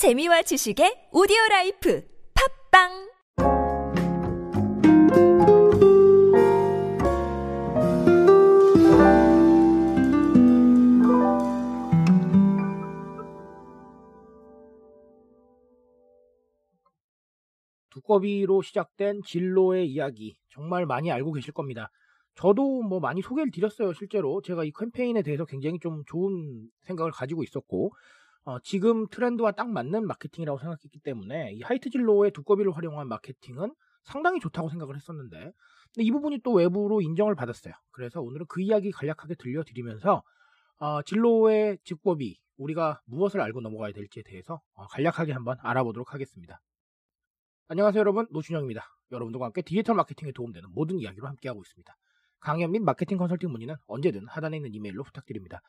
재미와 지식의 오디오 라이프 팝빵 두꺼비로 시작된 진로의 이야기 정말 많이 알고 계실 겁니다. 저도 뭐 많이 소개를 드렸어요. 실제로 제가 이 캠페인에 대해서 굉장히 좀 좋은 생각을 가지고 있었고 어, 지금 트렌드와 딱 맞는 마케팅이라고 생각했기 때문에 이 하이트 진로의 두꺼비를 활용한 마케팅은 상당히 좋다고 생각을 했었는데 근데 이 부분이 또 외부로 인정을 받았어요. 그래서 오늘은 그 이야기 간략하게 들려드리면서 어, 진로의 비법이 우리가 무엇을 알고 넘어가야 될지에 대해서 어, 간략하게 한번 알아보도록 하겠습니다. 안녕하세요 여러분 노준영입니다. 여러분들과 함께 디지털 마케팅에 도움되는 모든 이야기로 함께하고 있습니다. 강연 및 마케팅 컨설팅 문의는 언제든 하단에 있는 이메일로 부탁드립니다.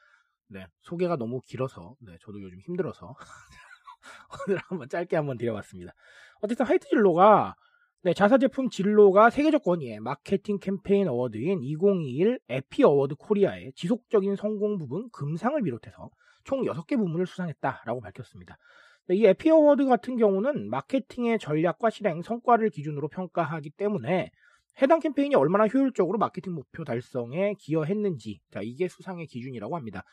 네, 소개가 너무 길어서 네, 저도 요즘 힘들어서 오늘 한번 짧게 한번 드려봤습니다. 어쨌든 하이트 진로가 네, 자사 제품 진로가 세계적 권위의 마케팅 캠페인 어워드인 2021 에피 어워드 코리아의 지속적인 성공 부분 금상을 비롯해서 총 6개 부문을 수상했다라고 밝혔습니다. 네, 이 에피 어워드 같은 경우는 마케팅의 전략과 실행, 성과를 기준으로 평가하기 때문에 해당 캠페인이 얼마나 효율적으로 마케팅 목표 달성에 기여했는지 자, 이게 수상의 기준이라고 합니다.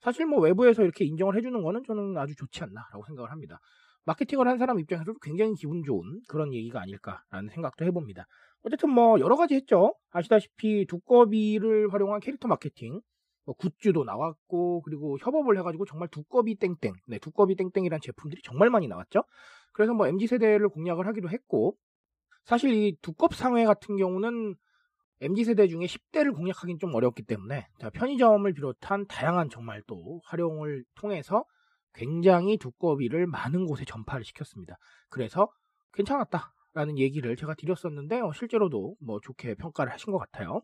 사실 뭐 외부에서 이렇게 인정을 해주는 거는 저는 아주 좋지 않나라고 생각을 합니다. 마케팅을 한 사람 입장에서도 굉장히 기분 좋은 그런 얘기가 아닐까라는 생각도 해봅니다. 어쨌든 뭐 여러 가지 했죠. 아시다시피 두꺼비를 활용한 캐릭터 마케팅, 뭐 굿즈도 나왔고 그리고 협업을 해가지고 정말 두꺼비 땡땡, 네 두꺼비 땡땡이란 제품들이 정말 많이 나왔죠. 그래서 뭐 mz 세대를 공략을 하기도 했고 사실 이 두껍 상회 같은 경우는 MZ세대 중에 10대를 공략하기는 좀 어렵기 때문에 자, 편의점을 비롯한 다양한 정말 또 활용을 통해서 굉장히 두꺼비를 많은 곳에 전파를 시켰습니다. 그래서 괜찮았다라는 얘기를 제가 드렸었는데 어, 실제로도 뭐 좋게 평가를 하신 것 같아요.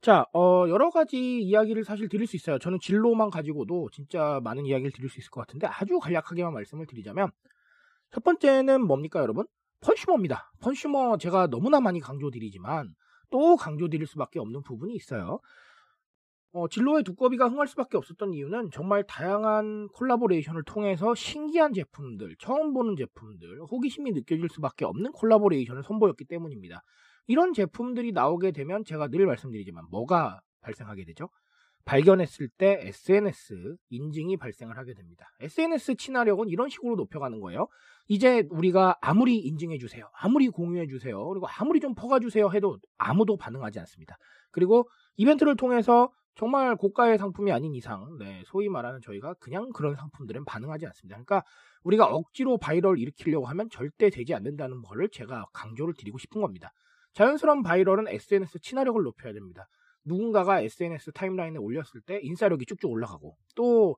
자, 어, 여러 가지 이야기를 사실 드릴 수 있어요. 저는 진로만 가지고도 진짜 많은 이야기를 드릴 수 있을 것 같은데 아주 간략하게만 말씀을 드리자면 첫 번째는 뭡니까 여러분? funsumer입니다. funsumer 제가 너무나 많이 강조드리지만 또 강조드릴 수밖에 없는 부분이 있어요. 어, 진로의 두꺼비가 흥할 수밖에 없었던 이유는 정말 다양한 콜라보레이션을 통해서 신기한 제품들, 처음 보는 제품들, 호기심이 느껴질 수밖에 없는 콜라보레이션을 선보였기 때문입니다. 이런 제품들이 나오게 되면 제가 늘 말씀드리지만 뭐가 발생하게 되죠? 발견했을 때 SNS 인증이 발생을 하게 됩니다. SNS 친화력은 이런 식으로 높여가는 거예요. 이제 우리가 아무리 인증해 주세요. 아무리 공유해 주세요. 그리고 아무리 좀 퍼가 주세요 해도 아무도 반응하지 않습니다. 그리고 이벤트를 통해서 정말 고가의 상품이 아닌 이상, 네, 소위 말하는 저희가 그냥 그런 상품들은 반응하지 않습니다. 그러니까 우리가 억지로 바이럴 일으키려고 하면 절대 되지 않는다는 거를 제가 강조를 드리고 싶은 겁니다. 자연스러운 viral은 SNS 친화력을 높여야 됩니다. 누군가가 SNS 타임라인에 올렸을 때 인싸력이 쭉쭉 올라가고 또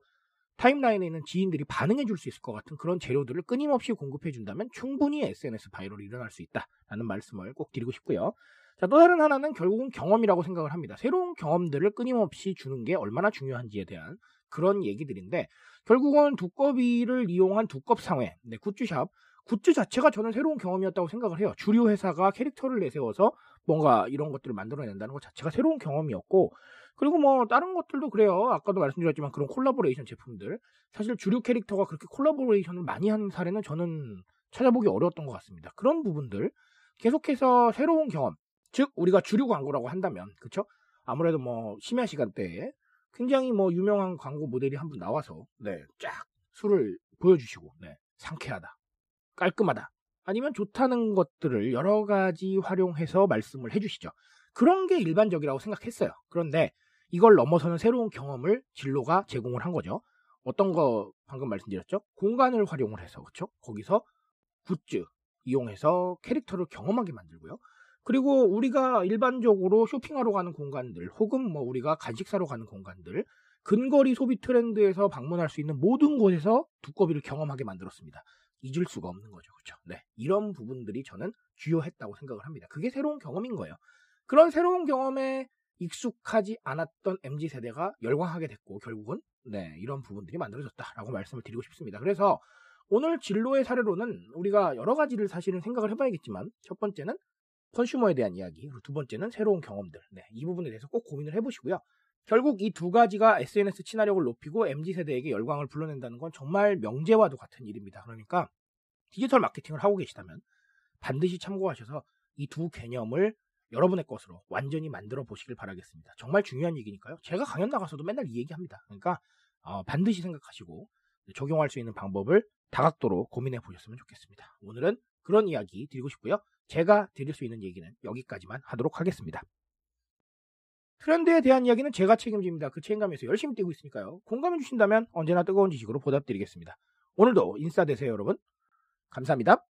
timeline에 있는 지인들이 반응해 줄 수 있을 것 같은 그런 재료들을 끊임없이 공급해 준다면 충분히 SNS viral이 일어날 수 있다라는 말씀을 꼭 드리고 싶고요. 자, 또 다른 하나는 결국은 경험이라고 생각을 합니다. 새로운 경험들을 끊임없이 주는 게 얼마나 중요한지에 대한 그런 얘기들인데 결국은 두꺼비를 이용한 두껍 상회, 네, goods shop goods 자체가 저는 새로운 경험이었다고 생각을 해요. 주류 회사가 캐릭터를 내세워서 뭔가 이런 것들을 만들어낸다는 것 자체가 새로운 경험이었고 그리고 뭐 다른 것들도 그래요. 아까도 말씀드렸지만 그런 콜라보레이션 제품들 사실 주류 캐릭터가 그렇게 collaboration을 많이 하는 사례는 저는 찾아보기 어려웠던 것 같습니다. 그런 부분들 계속해서 새로운 경험 즉 우리가 주류 광고라고 한다면 그쵸? 아무래도 뭐 심야 시간대에 굉장히 뭐 유명한 광고 모델이 한 분 나와서 네 쫙 술을 보여주시고 네 상쾌하다 깔끔하다 아니면 좋다는 것들을 여러 가지 활용해서 말씀을 해주시죠. 그런 게 일반적이라고 생각했어요. 그런데 이걸 넘어서는 새로운 경험을 진로가 제공을 한 거죠. 어떤 거 방금 말씀드렸죠? 공간을 활용을 해서 그렇죠? 거기서 굿즈 이용해서 캐릭터를 경험하게 만들고요. 그리고 우리가 일반적으로 쇼핑하러 가는 공간들 혹은 뭐 우리가 간식 사러 가는 공간들 근거리 소비 트렌드에서 방문할 수 있는 모든 곳에서 두꺼비를 경험하게 만들었습니다. 잊을 수가 없는 거죠. 그렇죠? 네. 이런 부분들이 저는 주요했다고 생각을 합니다. 그게 새로운 경험인 거예요. 그런 새로운 경험에 익숙하지 않았던 MZ 세대가 열광하게 됐고 결국은 네, 이런 부분들이 만들어졌다라고 말씀을 드리고 싶습니다. 그래서 오늘 진로의 사례로는 우리가 여러 가지를 사실은 생각을 해봐야겠지만 첫 번째는 컨슈머에 대한 이야기, 그리고 두 번째는 새로운 경험들. 네, 이 부분에 대해서 꼭 고민을 해보시고요. 결국 이 두 가지가 SNS 친화력을 높이고 MZ세대에게 열광을 불러낸다는 건 정말 명제와도 같은 일입니다. 그러니까 디지털 마케팅을 하고 계시다면 반드시 참고하셔서 이 두 개념을 여러분의 것으로 완전히 만들어 보시길 바라겠습니다. 정말 중요한 얘기니까요. 제가 강연 나가서도 맨날 이 얘기합니다. 그러니까 어, 반드시 생각하시고 적용할 수 있는 방법을 다각도로 고민해 보셨으면 좋겠습니다. 오늘은 그런 이야기 드리고 싶고요. 제가 드릴 수 있는 얘기는 여기까지만 하도록 하겠습니다. 트렌드에 대한 이야기는 제가 책임집니다. 그 책임감에서 열심히 뛰고 있으니까요. 공감해 주신다면 언제나 뜨거운 지식으로 보답드리겠습니다. 오늘도 인싸 되세요, 여러분. 감사합니다.